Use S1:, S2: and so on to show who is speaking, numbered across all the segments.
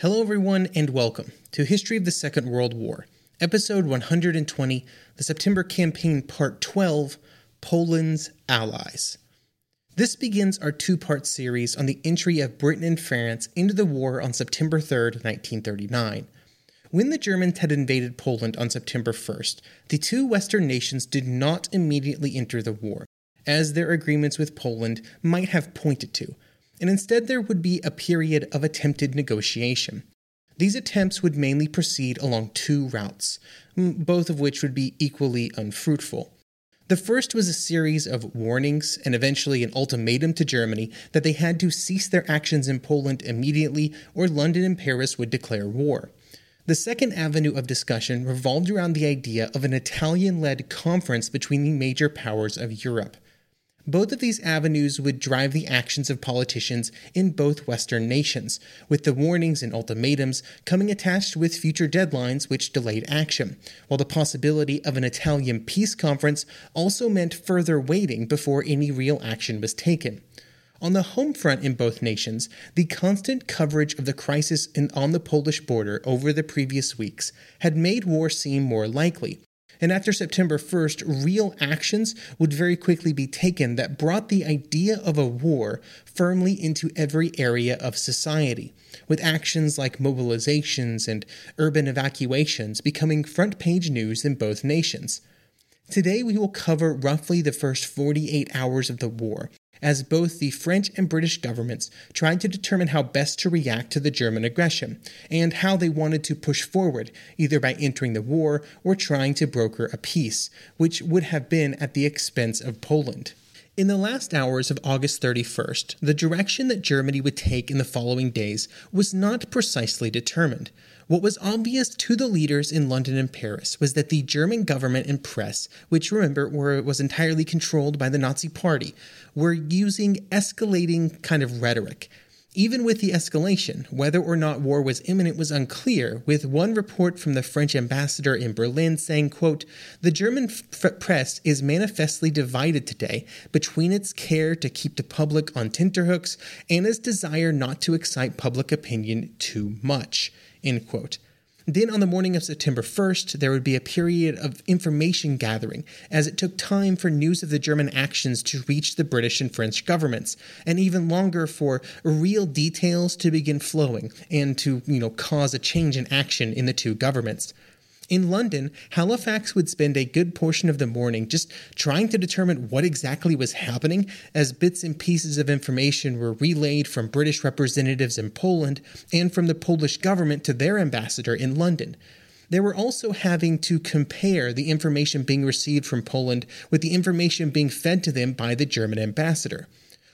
S1: Hello, everyone, and welcome to History of the Second World War, Episode 120, the September Campaign, Part 12 Poland's Allies. This begins our two part series on the entry of Britain and France into the war on September 3, 1939. When the Germans had invaded Poland on September 1st, the two Western nations did not immediately enter the war, as their agreements with Poland might have pointed to and instead there would be a period of attempted negotiation. These attempts would mainly proceed along two routes, both of which would be equally unfruitful. The first was a series of warnings and eventually an ultimatum to Germany that they had to cease their actions in Poland immediately or London and Paris would declare war. The second avenue of discussion revolved around the idea of an Italian led conference between the major powers of Europe. Both of these avenues would drive the actions of politicians in both Western nations, with the warnings and ultimatums coming attached with future deadlines which delayed action, while the possibility of an Italian peace conference also meant further waiting before any real action was taken. On the home front in both nations, the constant coverage of the crisis in, on the Polish border over the previous weeks had made war seem more likely, and after September 1st, real actions would very quickly be taken that brought the idea of a war firmly into every area of society, with actions like mobilizations and urban evacuations becoming front page news in both nations. Today, we will cover roughly the first 48 hours of the war as both the French and British governments tried to determine how best to react to the German aggression, and how they wanted to push forward, either by entering the war or trying to broker a peace, which would have been at the expense of Poland. In the last hours of August 31st, the direction that Germany would take in the following days was not precisely determined. What was obvious to the leaders in London and Paris was that the German government and press, which remember were, was entirely controlled by the Nazi Party, were using escalating kind of rhetoric. Even with the escalation, whether or not war was imminent was unclear, with one report from the French ambassador in Berlin saying, quote, The German f- press is manifestly divided today between its care to keep the public on tenterhooks and its desire not to excite public opinion too much. End quote. Then, on the morning of September 1st, there would be a period of information gathering as it took time for news of the German actions to reach the British and French governments, and even longer for real details to begin flowing and to, you know, cause a change in action in the two governments. In London, Halifax would spend a good portion of the morning just trying to determine what exactly was happening as bits and pieces of information were relayed from British representatives in Poland and from the Polish government to their ambassador in London. They were also having to compare the information being received from Poland with the information being fed to them by the German ambassador.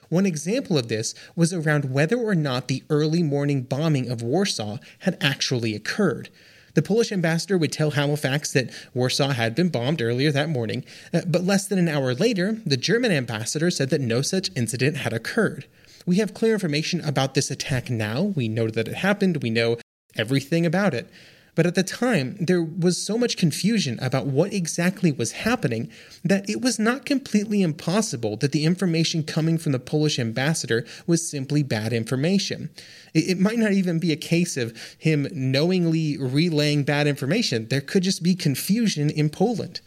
S1: One example of this was around whether or not the early morning bombing of Warsaw had actually occurred. The Polish ambassador would tell Halifax that Warsaw had been bombed earlier that morning, uh, but less than an hour later, the German ambassador said that no such incident had occurred. We have clear information about this attack now. We know that it happened. We know everything about it. But at the time, there was so much confusion about what exactly was happening that it was not completely impossible that the information coming from the Polish ambassador was simply bad information. It, might not even be a case of him knowingly relaying bad information, there could just be confusion in Poland.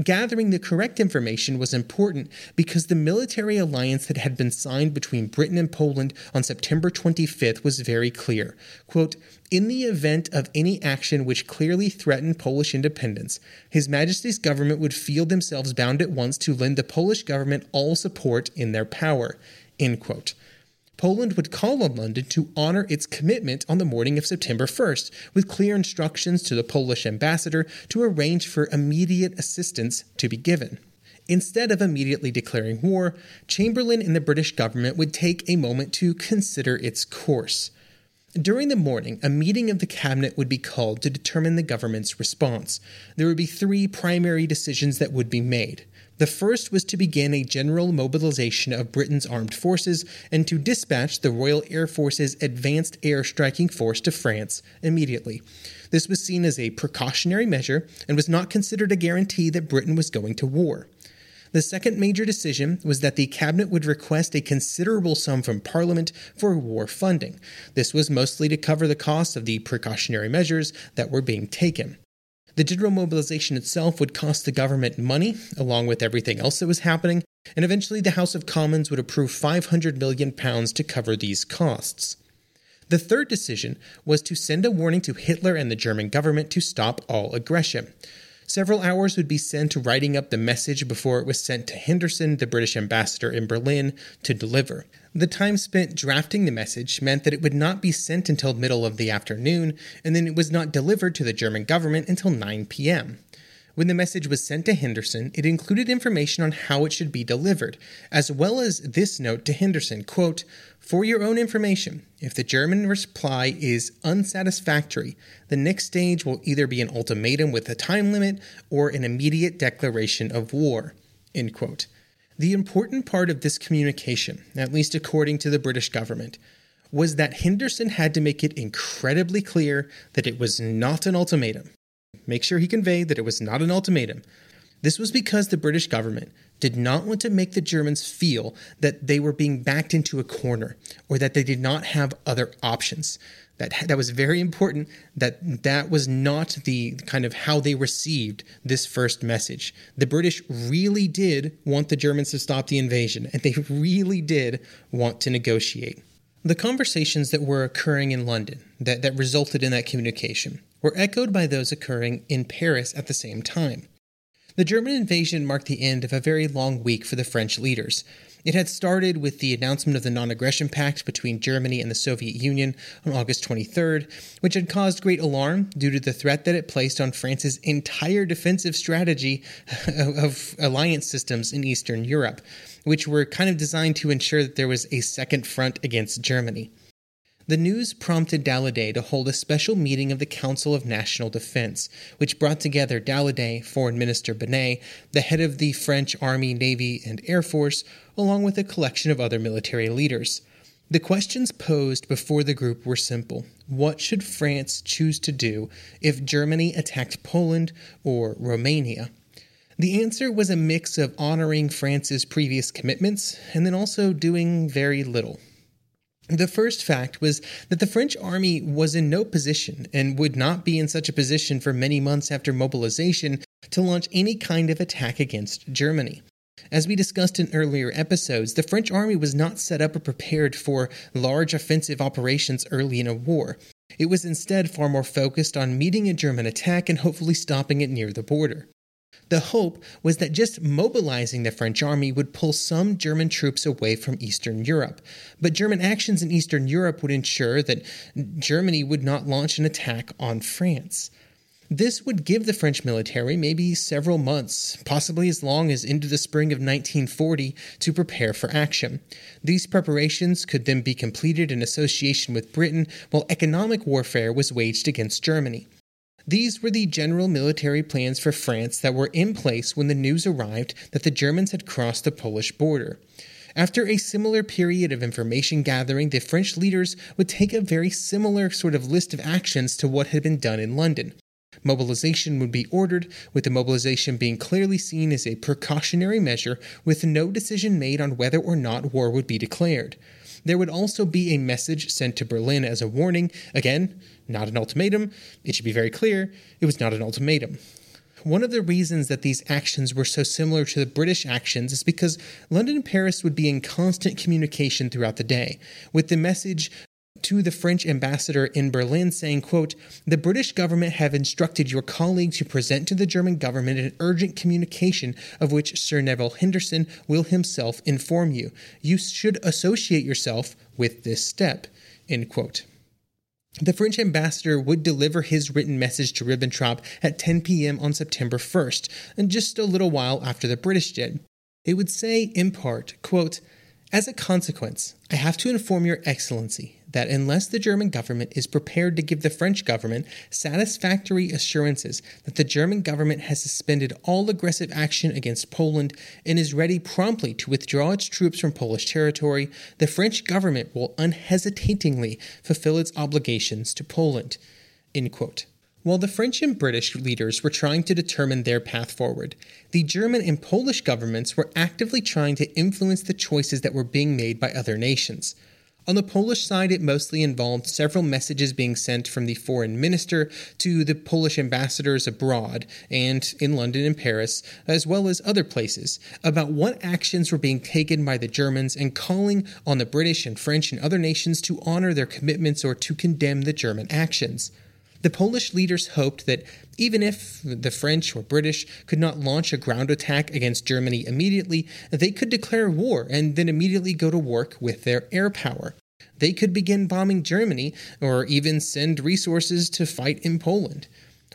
S1: Gathering the correct information was important because the military alliance that had been signed between Britain and Poland on September 25th was very clear. Quote, in the event of any action which clearly threatened Polish independence, His Majesty's government would feel themselves bound at once to lend the Polish government all support in their power. End quote. Poland would call on London to honor its commitment on the morning of September 1st, with clear instructions to the Polish ambassador to arrange for immediate assistance to be given. Instead of immediately declaring war, Chamberlain and the British government would take a moment to consider its course. During the morning, a meeting of the cabinet would be called to determine the government's response. There would be three primary decisions that would be made. The first was to begin a general mobilization of Britain's armed forces and to dispatch the Royal Air Force's Advanced Air Striking Force to France immediately. This was seen as a precautionary measure and was not considered a guarantee that Britain was going to war. The second major decision was that the cabinet would request a considerable sum from Parliament for war funding. This was mostly to cover the costs of the precautionary measures that were being taken. The general mobilization itself would cost the government money, along with everything else that was happening, and eventually the House of Commons would approve 500 million pounds to cover these costs. The third decision was to send a warning to Hitler and the German government to stop all aggression. Several hours would be sent to writing up the message before it was sent to Henderson, the British ambassador in Berlin, to deliver. The time spent drafting the message meant that it would not be sent until middle of the afternoon, and then it was not delivered to the German government until 9 p.m. When the message was sent to Henderson, it included information on how it should be delivered, as well as this note to Henderson, quote, "For your own information, if the German reply is unsatisfactory, the next stage will either be an ultimatum with a time limit or an immediate declaration of war." End quote. The important part of this communication, at least according to the British government, was that Henderson had to make it incredibly clear that it was not an ultimatum make sure he conveyed that it was not an ultimatum. This was because the British government did not want to make the Germans feel that they were being backed into a corner or that they did not have other options. That, that was very important that that was not the kind of how they received this first message. The British really did want the Germans to stop the invasion, and they really did want to negotiate. The conversations that were occurring in London that, that resulted in that communication were echoed by those occurring in Paris at the same time. The German invasion marked the end of a very long week for the French leaders. It had started with the announcement of the non aggression pact between Germany and the Soviet Union on August 23rd, which had caused great alarm due to the threat that it placed on France's entire defensive strategy of alliance systems in Eastern Europe, which were kind of designed to ensure that there was a second front against Germany. The news prompted Daladier to hold a special meeting of the Council of National Defense, which brought together Daladier, Foreign Minister Bonnet, the head of the French Army, Navy, and Air Force, along with a collection of other military leaders. The questions posed before the group were simple. What should France choose to do if Germany attacked Poland or Romania? The answer was a mix of honoring France's previous commitments and then also doing very little. The first fact was that the French army was in no position and would not be in such a position for many months after mobilization to launch any kind of attack against Germany. As we discussed in earlier episodes, the French army was not set up or prepared for large offensive operations early in a war. It was instead far more focused on meeting a German attack and hopefully stopping it near the border. The hope was that just mobilizing the French army would pull some German troops away from Eastern Europe. But German actions in Eastern Europe would ensure that Germany would not launch an attack on France. This would give the French military maybe several months, possibly as long as into the spring of 1940, to prepare for action. These preparations could then be completed in association with Britain while economic warfare was waged against Germany. These were the general military plans for France that were in place when the news arrived that the Germans had crossed the Polish border. After a similar period of information gathering, the French leaders would take a very similar sort of list of actions to what had been done in London. Mobilization would be ordered, with the mobilization being clearly seen as a precautionary measure, with no decision made on whether or not war would be declared. There would also be a message sent to Berlin as a warning. Again, not an ultimatum. It should be very clear it was not an ultimatum. One of the reasons that these actions were so similar to the British actions is because London and Paris would be in constant communication throughout the day, with the message to the French ambassador in Berlin saying, quote, "The British government have instructed your colleague to present to the German government an urgent communication of which Sir Nevile Henderson will himself inform you. You should associate yourself with this step." End quote. The French ambassador would deliver his written message to Ribbentrop at 10 p.m. on September 1st, and just a little while after the British did. It would say, in part, quote, As a consequence, I have to inform Your Excellency that unless the German government is prepared to give the French government satisfactory assurances that the German government has suspended all aggressive action against Poland and is ready promptly to withdraw its troops from Polish territory, the French government will unhesitatingly fulfill its obligations to Poland. While the French and British leaders were trying to determine their path forward, the German and Polish governments were actively trying to influence the choices that were being made by other nations. On the Polish side, it mostly involved several messages being sent from the foreign minister to the Polish ambassadors abroad and in London and Paris, as well as other places, about what actions were being taken by the Germans and calling on the British and French and other nations to honor their commitments or to condemn the German actions. The Polish leaders hoped that even if the French or British could not launch a ground attack against Germany immediately, they could declare war and then immediately go to work with their air power. They could begin bombing Germany or even send resources to fight in Poland.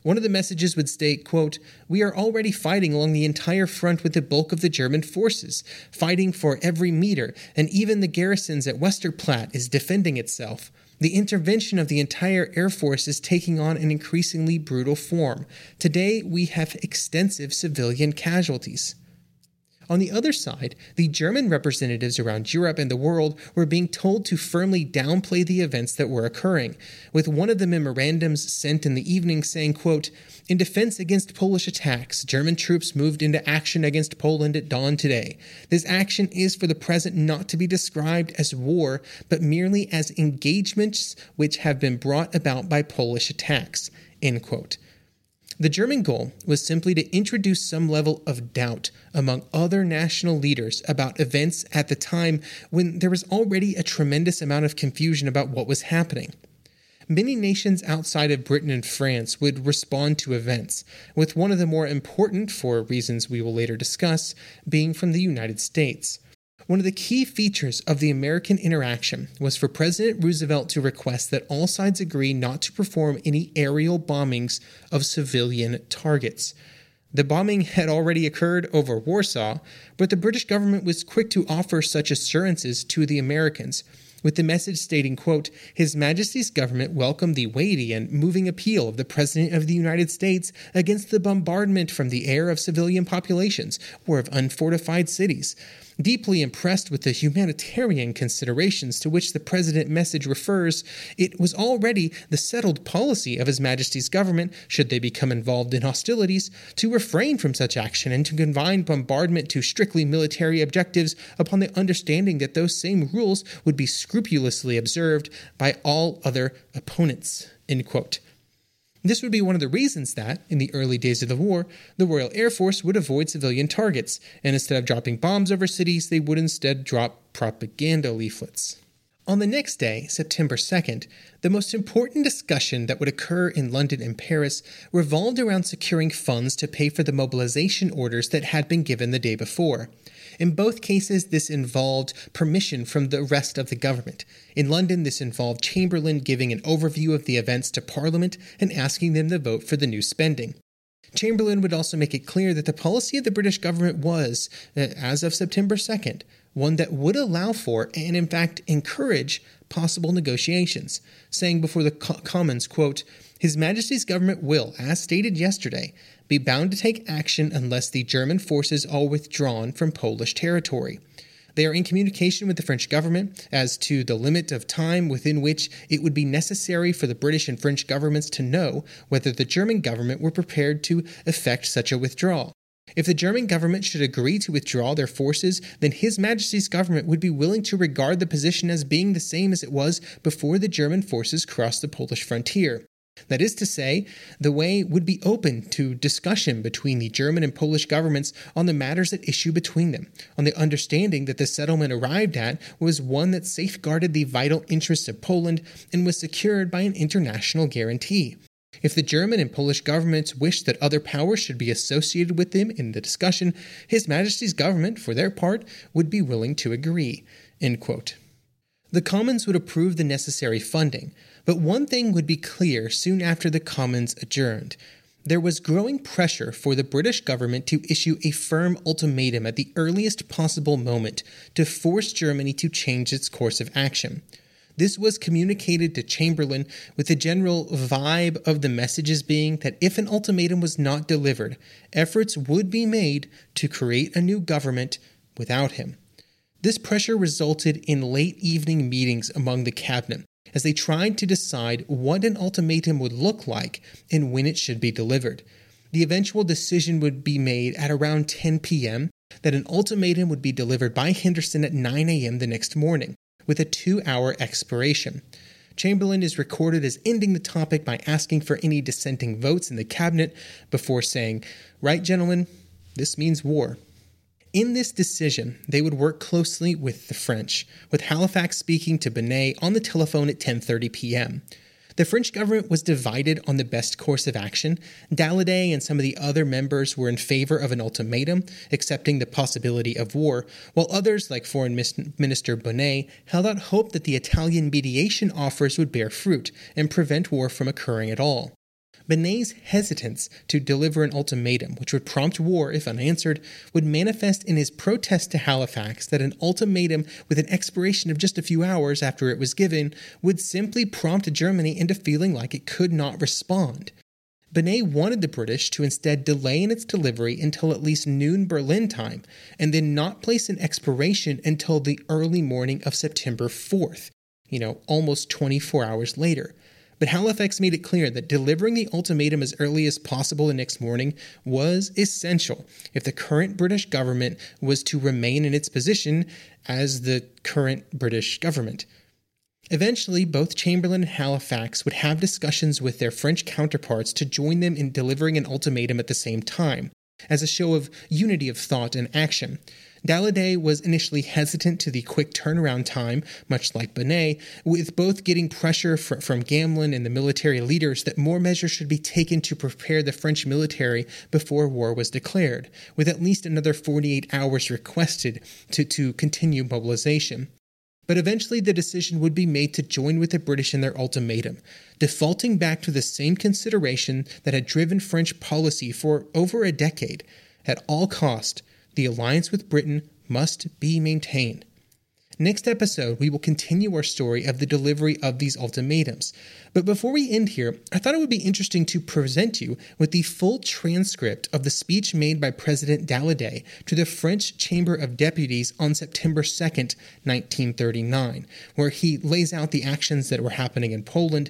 S1: One of the messages would state, quote, We are already fighting along the entire front with the bulk of the German forces, fighting for every meter, and even the garrisons at Westerplatte is defending itself. The intervention of the entire Air Force is taking on an increasingly brutal form. Today, we have extensive civilian casualties. On the other side, the German representatives around Europe and the world were being told to firmly downplay the events that were occurring, with one of the memorandums sent in the evening saying, quote, In defense against Polish attacks, German troops moved into action against Poland at dawn today. This action is for the present not to be described as war, but merely as engagements which have been brought about by Polish attacks. End quote. The German goal was simply to introduce some level of doubt among other national leaders about events at the time when there was already a tremendous amount of confusion about what was happening. Many nations outside of Britain and France would respond to events, with one of the more important, for reasons we will later discuss, being from the United States. One of the key features of the American interaction was for President Roosevelt to request that all sides agree not to perform any aerial bombings of civilian targets. The bombing had already occurred over Warsaw, but the British government was quick to offer such assurances to the Americans, with the message stating, quote, His Majesty's government welcomed the weighty and moving appeal of the President of the United States against the bombardment from the air of civilian populations or of unfortified cities. Deeply impressed with the humanitarian considerations to which the President message refers, it was already the settled policy of His Majesty's government, should they become involved in hostilities, to refrain from such action and to confine bombardment to strictly military objectives upon the understanding that those same rules would be scrupulously observed by all other opponents. End quote. This would be one of the reasons that, in the early days of the war, the Royal Air Force would avoid civilian targets, and instead of dropping bombs over cities, they would instead drop propaganda leaflets. On the next day, September 2nd, the most important discussion that would occur in London and Paris revolved around securing funds to pay for the mobilization orders that had been given the day before. In both cases, this involved permission from the rest of the government. In London, this involved Chamberlain giving an overview of the events to Parliament and asking them to vote for the new spending. Chamberlain would also make it clear that the policy of the British government was, uh, as of September 2nd, one that would allow for and in fact encourage possible negotiations, saying before the Commons, quote, His Majesty's government will, as stated yesterday, be bound to take action unless the German forces are withdrawn from Polish territory. They are in communication with the French government as to the limit of time within which it would be necessary for the British and French governments to know whether the German government were prepared to effect such a withdrawal. If the German government should agree to withdraw their forces, then His Majesty's government would be willing to regard the position as being the same as it was before the German forces crossed the Polish frontier. That is to say, the way would be open to discussion between the German and Polish governments on the matters at issue between them, on the understanding that the settlement arrived at was one that safeguarded the vital interests of Poland and was secured by an international guarantee. If the German and Polish governments wished that other powers should be associated with them in the discussion, His Majesty's government, for their part, would be willing to agree. The Commons would approve the necessary funding, but one thing would be clear soon after the Commons adjourned. There was growing pressure for the British government to issue a firm ultimatum at the earliest possible moment to force Germany to change its course of action. This was communicated to Chamberlain with the general vibe of the messages being that if an ultimatum was not delivered, efforts would be made to create a new government without him. This pressure resulted in late evening meetings among the cabinet as they tried to decide what an ultimatum would look like and when it should be delivered. The eventual decision would be made at around 10 p.m. that an ultimatum would be delivered by Henderson at 9 a.m. the next morning with a two hour expiration. Chamberlain is recorded as ending the topic by asking for any dissenting votes in the cabinet before saying, Right, gentlemen, this means war. In this decision, they would work closely with the French, with Halifax speaking to Bonnet on the telephone at 10:30 p.m. The French government was divided on the best course of action. Daladier and some of the other members were in favor of an ultimatum, accepting the possibility of war, while others, like Foreign Minister Bonnet, held out hope that the Italian mediation offers would bear fruit and prevent war from occurring at all. Bonnet's hesitance to deliver an ultimatum, which would prompt war if unanswered, would manifest in his protest to Halifax that an ultimatum with an expiration of just a few hours after it was given would simply prompt Germany into feeling like it could not respond. Bonnet wanted the British to instead delay in its delivery until at least noon Berlin time, and then not place an expiration until the early morning of September 4th, you know, almost 24 hours later. But Halifax made it clear that delivering the ultimatum as early as possible the next morning was essential if the current British government was to remain in its position as the current British government. Eventually, both Chamberlain and Halifax would have discussions with their French counterparts to join them in delivering an ultimatum at the same time, as a show of unity of thought and action. Daladier was initially hesitant to the quick turnaround time, much like Bonnet, with both getting pressure fr- from Gamelin and the military leaders that more measures should be taken to prepare the French military before war was declared, with at least another 48 hours requested to, to continue mobilization. But eventually, the decision would be made to join with the British in their ultimatum, defaulting back to the same consideration that had driven French policy for over a decade. At all cost, the alliance with Britain must be maintained. Next episode, we will continue our story of the delivery of these ultimatums. But before we end here, I thought it would be interesting to present you with the full transcript of the speech made by President Daladier to the French Chamber of Deputies on September 2nd, 1939, where he lays out the actions that were happening in Poland,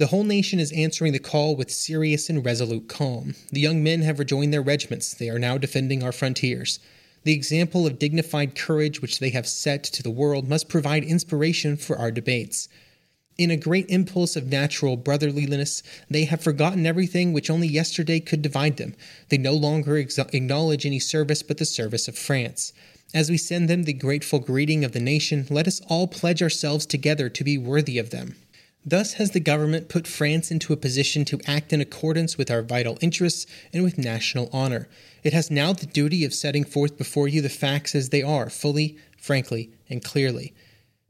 S1: The whole nation is answering the call with serious and resolute calm. The young men have rejoined their regiments. They are now defending our frontiers. The example of dignified courage which they have set to the world must provide inspiration for our debates. In a great impulse of natural brotherliness, they have forgotten everything which only yesterday could divide them. They no longer acknowledge any service but the service of France. As we send them the grateful greeting of the nation, let us all pledge ourselves together to be worthy of them. Thus has the government put France into a position to act in accordance with our vital interests and with national honor. It has now the duty of setting forth before you the facts as they are, fully, frankly, and clearly.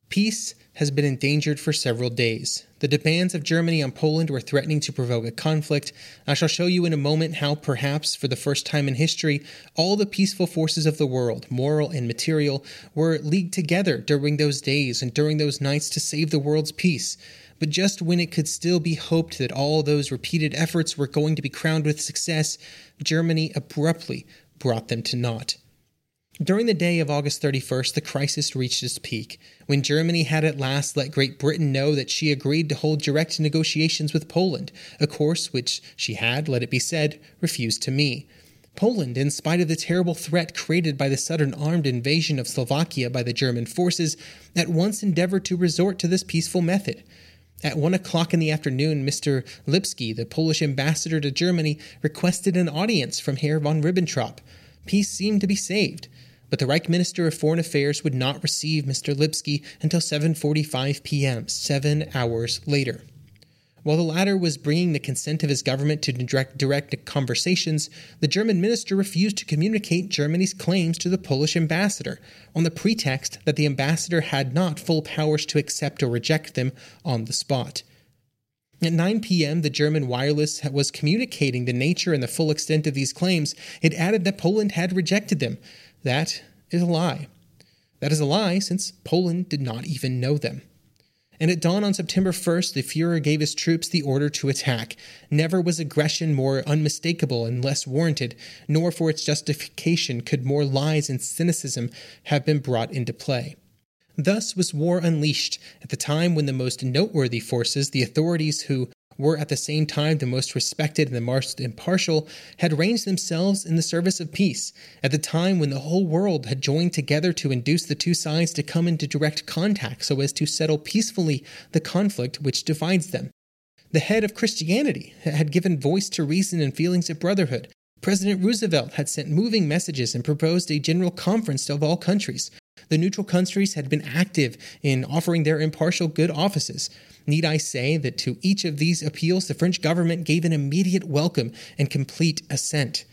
S1: Peace has been endangered for several days. The demands of Germany on Poland were threatening to provoke a conflict. I shall show you in a moment how, perhaps for the first time in history, all the peaceful forces of the world, moral and material, were leagued together during those days and during those nights to save the world's peace. But just when it could still be hoped that all those repeated efforts were going to be crowned with success, Germany abruptly brought them to naught. During the day of August 31st, the crisis reached its peak, when Germany had at last let Great Britain know that she agreed to hold direct negotiations with Poland, a course which she had, let it be said, refused to me. Poland, in spite of the terrible threat created by the sudden armed invasion of Slovakia by the German forces, at once endeavored to resort to this peaceful method. At one o'clock in the afternoon, Mr. Lipski, the Polish ambassador to Germany, requested an audience from Herr von Ribbentrop. Peace seemed to be saved but the Reich Minister of Foreign Affairs would not receive Mr. Lipski until 7:45 p.m., 7 hours later. While the latter was bringing the consent of his government to direct, direct conversations, the German minister refused to communicate Germany's claims to the Polish ambassador on the pretext that the ambassador had not full powers to accept or reject them on the spot. At 9 p.m., the German wireless was communicating the nature and the full extent of these claims. It added that Poland had rejected them, that is a lie. That is a lie since Poland did not even know them. And at dawn on September 1st, the Fuhrer gave his troops the order to attack. Never was aggression more unmistakable and less warranted, nor for its justification could more lies and cynicism have been brought into play. Thus was war unleashed at the time when the most noteworthy forces, the authorities who were at the same time the most respected and the most impartial, had ranged themselves in the service of peace, at the time when the whole world had joined together to induce the two sides to come into direct contact so as to settle peacefully the conflict which divides them. The head of Christianity had given voice to reason and feelings of brotherhood. President Roosevelt had sent moving messages and proposed a general conference of all countries. The neutral countries had been active in offering their impartial good offices. Need I say that to each of these appeals the French government gave an immediate welcome and complete assent?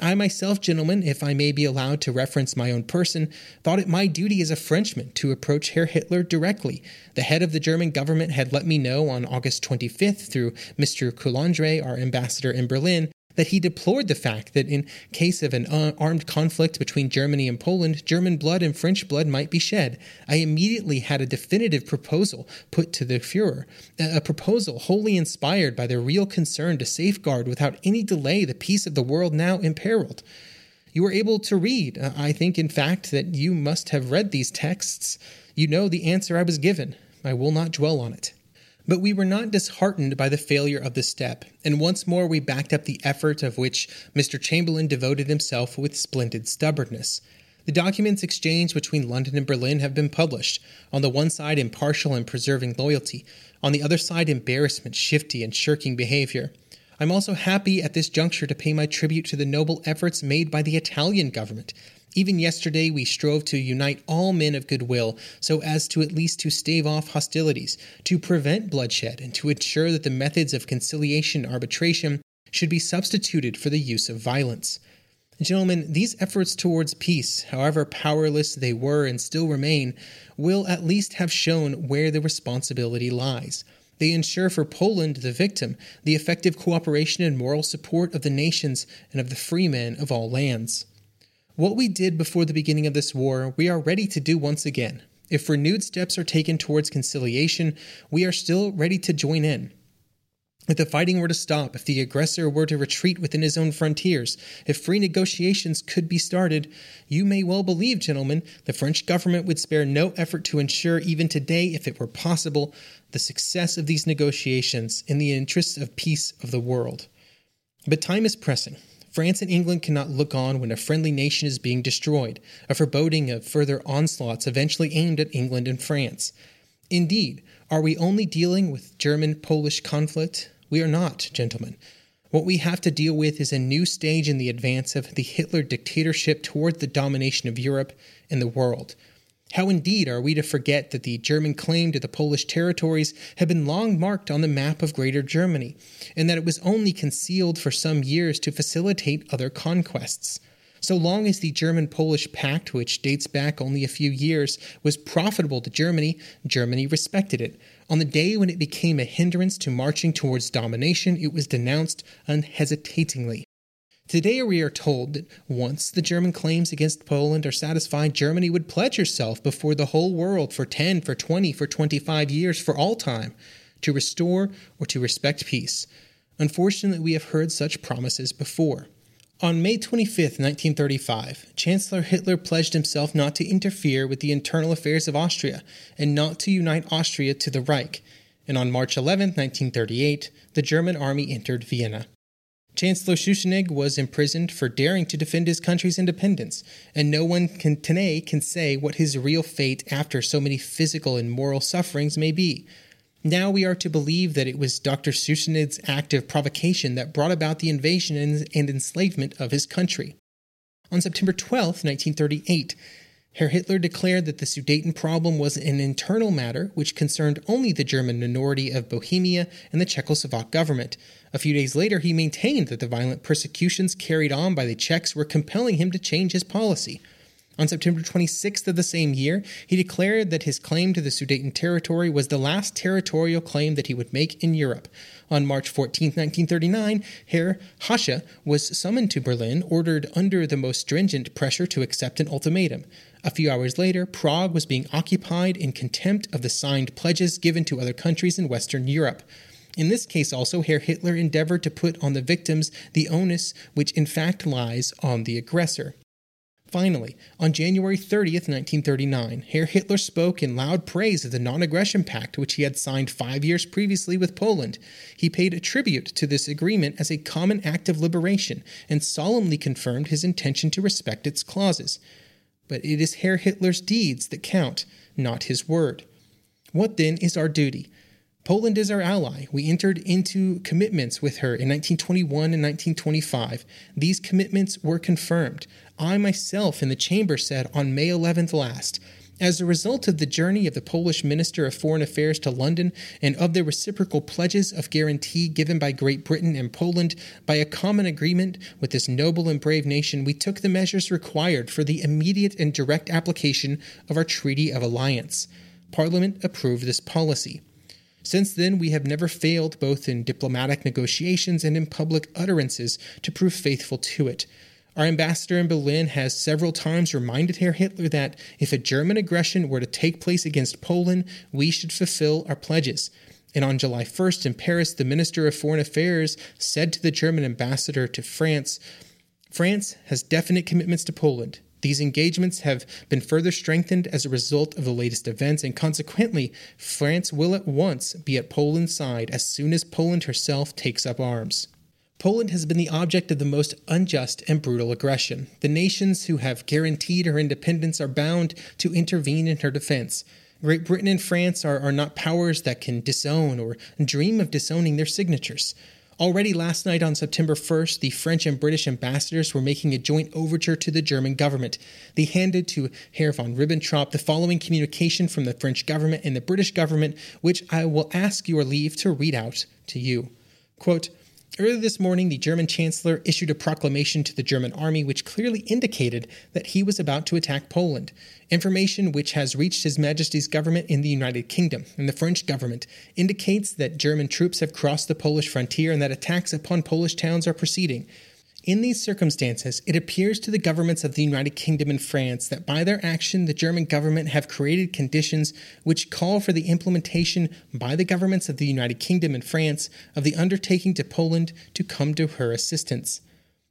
S1: I myself, gentlemen, if I may be allowed to reference my own person, thought it my duty as a Frenchman to approach Herr Hitler directly. The head of the German government had let me know on August 25th through Mr. Coulondre, our ambassador in Berlin, that he deplored the fact that in case of an uh, armed conflict between Germany and Poland, German blood and French blood might be shed. I immediately had a definitive proposal put to the Fuhrer, a proposal wholly inspired by the real concern to safeguard without any delay the peace of the world now imperiled. You were able to read. Uh, I think, in fact, that you must have read these texts. You know the answer I was given. I will not dwell on it. But we were not disheartened by the failure of the step, and once more we backed up the effort of which Mr. Chamberlain devoted himself with splendid stubbornness. The documents exchanged between London and Berlin have been published. On the one side, impartial and preserving loyalty. On the other side, embarrassment, shifty, and shirking behavior. I'm also happy at this juncture to pay my tribute to the noble efforts made by the Italian government. Even yesterday we strove to unite all men of goodwill so as to at least to stave off hostilities, to prevent bloodshed, and to ensure that the methods of conciliation and arbitration should be substituted for the use of violence. Gentlemen, these efforts towards peace, however powerless they were and still remain, will at least have shown where the responsibility lies. They ensure for Poland, the victim, the effective cooperation and moral support of the nations and of the free men of all lands. What we did before the beginning of this war, we are ready to do once again. If renewed steps are taken towards conciliation, we are still ready to join in. If the fighting were to stop, if the aggressor were to retreat within his own frontiers, if free negotiations could be started, you may well believe, gentlemen, the French government would spare no effort to ensure, even today, if it were possible, the success of these negotiations in the interests of peace of the world. But time is pressing. France and England cannot look on when a friendly nation is being destroyed, a foreboding of further onslaughts eventually aimed at England and France. Indeed, are we only dealing with German Polish conflict? We are not, gentlemen. What we have to deal with is a new stage in the advance of the Hitler dictatorship toward the domination of Europe and the world. How indeed are we to forget that the German claim to the Polish territories had been long marked on the map of Greater Germany, and that it was only concealed for some years to facilitate other conquests? So long as the German Polish Pact, which dates back only a few years, was profitable to Germany, Germany respected it. On the day when it became a hindrance to marching towards domination, it was denounced unhesitatingly. Today, we are told that once the German claims against Poland are satisfied, Germany would pledge herself before the whole world for 10, for 20, for 25 years, for all time, to restore or to respect peace. Unfortunately, we have heard such promises before. On May 25, 1935, Chancellor Hitler pledged himself not to interfere with the internal affairs of Austria and not to unite Austria to the Reich. And on March 11, 1938, the German army entered Vienna. Chancellor Schuschnigg was imprisoned for daring to defend his country's independence, and no one can, today can say what his real fate after so many physical and moral sufferings may be. Now we are to believe that it was Dr. Schuschnigg's act of provocation that brought about the invasion and, and enslavement of his country. On September 12, 1938, Herr Hitler declared that the Sudeten problem was an internal matter which concerned only the German minority of Bohemia and the Czechoslovak government. A few days later, he maintained that the violent persecutions carried on by the Czechs were compelling him to change his policy. On September 26th of the same year, he declared that his claim to the Sudeten territory was the last territorial claim that he would make in Europe. On March 14, 1939, Herr Hacha was summoned to Berlin, ordered under the most stringent pressure to accept an ultimatum. A few hours later, Prague was being occupied in contempt of the signed pledges given to other countries in Western Europe. In this case, also, Herr Hitler endeavored to put on the victims the onus which in fact lies on the aggressor. Finally, on January 30th, 1939, Herr Hitler spoke in loud praise of the non aggression pact which he had signed five years previously with Poland. He paid a tribute to this agreement as a common act of liberation and solemnly confirmed his intention to respect its clauses. But it is Herr Hitler's deeds that count, not his word. What then is our duty? Poland is our ally. We entered into commitments with her in 1921 and 1925. These commitments were confirmed. I myself in the chamber said on May 11th last, as a result of the journey of the Polish Minister of Foreign Affairs to London and of the reciprocal pledges of guarantee given by Great Britain and Poland, by a common agreement with this noble and brave nation, we took the measures required for the immediate and direct application of our Treaty of Alliance. Parliament approved this policy. Since then, we have never failed, both in diplomatic negotiations and in public utterances, to prove faithful to it. Our ambassador in Berlin has several times reminded Herr Hitler that if a German aggression were to take place against Poland, we should fulfill our pledges. And on July 1st in Paris, the Minister of Foreign Affairs said to the German ambassador to France France has definite commitments to Poland. These engagements have been further strengthened as a result of the latest events, and consequently, France will at once be at Poland's side as soon as Poland herself takes up arms. Poland has been the object of the most unjust and brutal aggression. The nations who have guaranteed her independence are bound to intervene in her defense. Great Britain and France are, are not powers that can disown or dream of disowning their signatures. Already last night on September 1st, the French and British ambassadors were making a joint overture to the German government. They handed to Herr von Ribbentrop the following communication from the French government and the British government, which I will ask your leave to read out to you. Quote, Early this morning, the German Chancellor issued a proclamation to the German army which clearly indicated that he was about to attack Poland. Information which has reached His Majesty's government in the United Kingdom and the French government indicates that German troops have crossed the Polish frontier and that attacks upon Polish towns are proceeding. In these circumstances, it appears to the governments of the United Kingdom and France that by their action the German government have created conditions which call for the implementation by the governments of the United Kingdom and France of the undertaking to Poland to come to her assistance.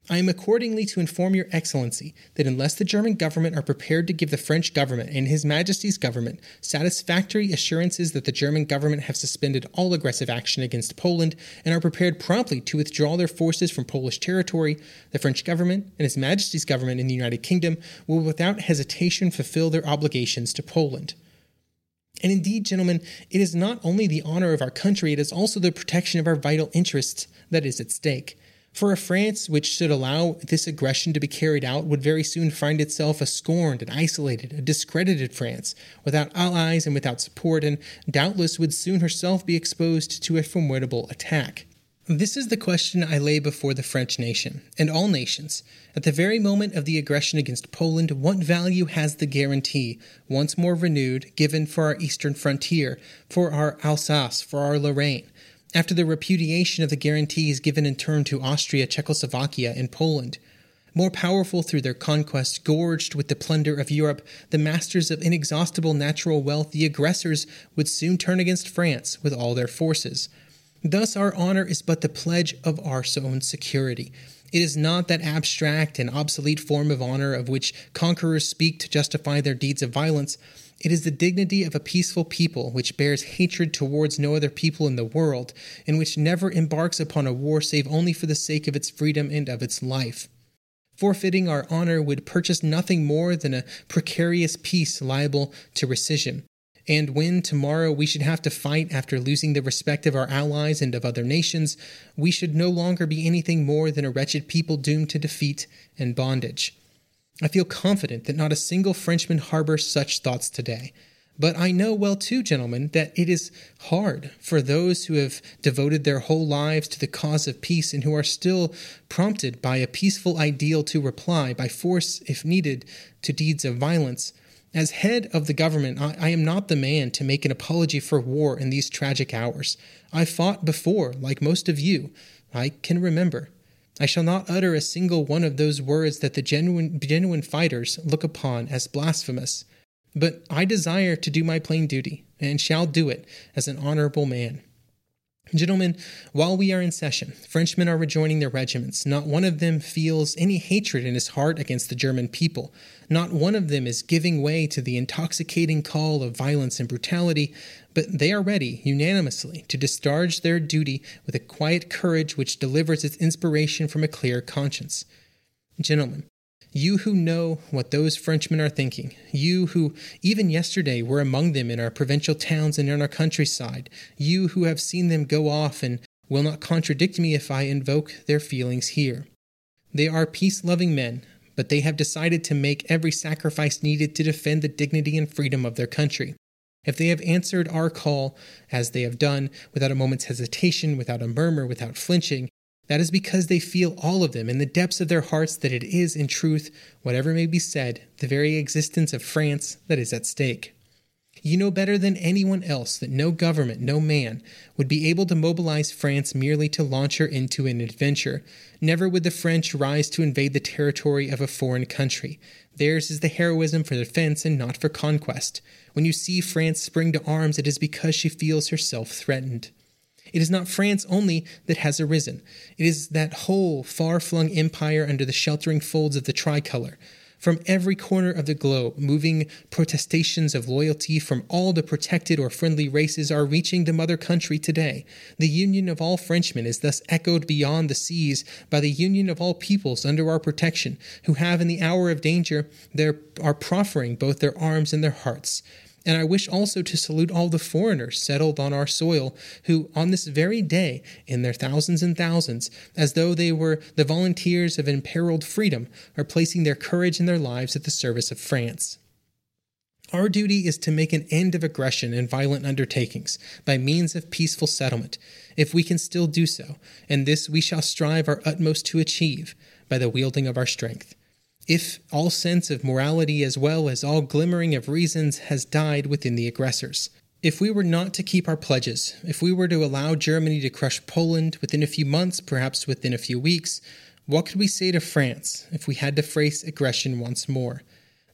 S1: I am accordingly to inform Your Excellency that unless the German government are prepared to give the French government and His Majesty's government satisfactory assurances that the German government have suspended all aggressive action against Poland and are prepared promptly to withdraw their forces from Polish territory, the French government and His Majesty's government in the United Kingdom will without hesitation fulfill their obligations to Poland. And indeed, gentlemen, it is not only the honor of our country, it is also the protection of our vital interests that is at stake. For a France which should allow this aggression to be carried out would very soon find itself a scorned and isolated, a discredited France, without allies and without support, and doubtless would soon herself be exposed to a formidable attack. This is the question I lay before the French nation, and all nations. At the very moment of the aggression against Poland, what value has the guarantee, once more renewed, given for our eastern frontier, for our Alsace, for our Lorraine? After the repudiation of the guarantees given in turn to Austria, Czechoslovakia, and Poland. More powerful through their conquest, gorged with the plunder of Europe, the masters of inexhaustible natural wealth, the aggressors would soon turn against France with all their forces. Thus, our honor is but the pledge of our own security. It is not that abstract and obsolete form of honor of which conquerors speak to justify their deeds of violence. It is the dignity of a peaceful people which bears hatred towards no other people in the world, and which never embarks upon a war save only for the sake of its freedom and of its life. Forfeiting our honor would purchase nothing more than a precarious peace liable to rescission. And when tomorrow we should have to fight after losing the respect of our allies and of other nations, we should no longer be anything more than a wretched people doomed to defeat and bondage. I feel confident that not a single Frenchman harbors such thoughts today. But I know well, too, gentlemen, that it is hard for those who have devoted their whole lives to the cause of peace and who are still prompted by a peaceful ideal to reply, by force if needed, to deeds of violence. As head of the government, I, I, am not the man to make an apology for war in these tragic hours. I fought before, like most of you. I can remember. I shall not utter a single one of those words that the genuine, genuine fighters look upon as blasphemous. But I desire to do my plain duty, and shall do it as an honorable man. Gentlemen, while we are in session, Frenchmen are rejoining their regiments. Not one of them feels any hatred in his heart against the German people. Not one of them is giving way to the intoxicating call of violence and brutality, but they are ready, unanimously, to discharge their duty with a quiet courage which delivers its inspiration from a clear conscience. Gentlemen, you who know what those Frenchmen are thinking, you who even yesterday were among them in our provincial towns and in our countryside, you who have seen them go off and will not contradict me if I invoke their feelings here. They are peace loving men, but they have decided to make every sacrifice needed to defend the dignity and freedom of their country. If they have answered our call, as they have done, without a moment's hesitation, without a murmur, without flinching, that is because they feel all of them in the depths of their hearts that it is, in truth, whatever may be said, the very existence of France that is at stake. You know better than anyone else that no government, no man, would be able to mobilize France merely to launch her into an adventure. Never would the French rise to invade the territory of a foreign country. Theirs is the heroism for defense and not for conquest. When you see France spring to arms, it is because she feels herself threatened. It is not France only that has arisen. It is that whole far flung empire under the sheltering folds of the tricolor. From every corner of the globe, moving protestations of loyalty from all the protected or friendly races are reaching the mother country today. The union of all Frenchmen is thus echoed beyond the seas by the union of all peoples under our protection, who have in the hour of danger their, are proffering both their arms and their hearts. And I wish also to salute all the foreigners settled on our soil who, on this very day, in their thousands and thousands, as though they were the volunteers of imperiled freedom, are placing their courage and their lives at the service of France. Our duty is to make an end of aggression and violent undertakings by means of peaceful settlement, if we can still do so, and this we shall strive our utmost to achieve by the wielding of our strength if all sense of morality as well as all glimmering of reasons has died within the aggressors. If we were not to keep our pledges, if we were to allow Germany to crush Poland within a few months, perhaps within a few weeks, what could we say to France if we had to face aggression once more?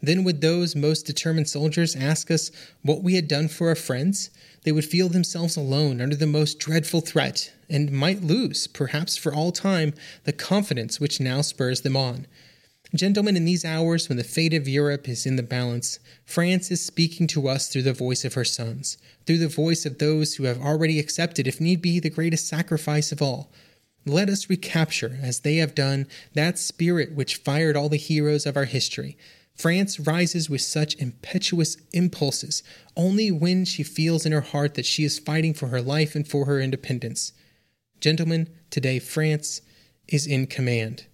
S1: Then would those most determined soldiers ask us what we had done for our friends? They would feel themselves alone under the most dreadful threat, and might lose, perhaps for all time, the confidence which now spurs them on. Gentlemen, in these hours when the fate of Europe is in the balance, France is speaking to us through the voice of her sons, through the voice of those who have already accepted, if need be, the greatest sacrifice of all. Let us recapture, as they have done, that spirit which fired all the heroes of our history. France rises with such impetuous impulses only when she feels in her heart that she is fighting for her life and for her independence. Gentlemen, today France is in command.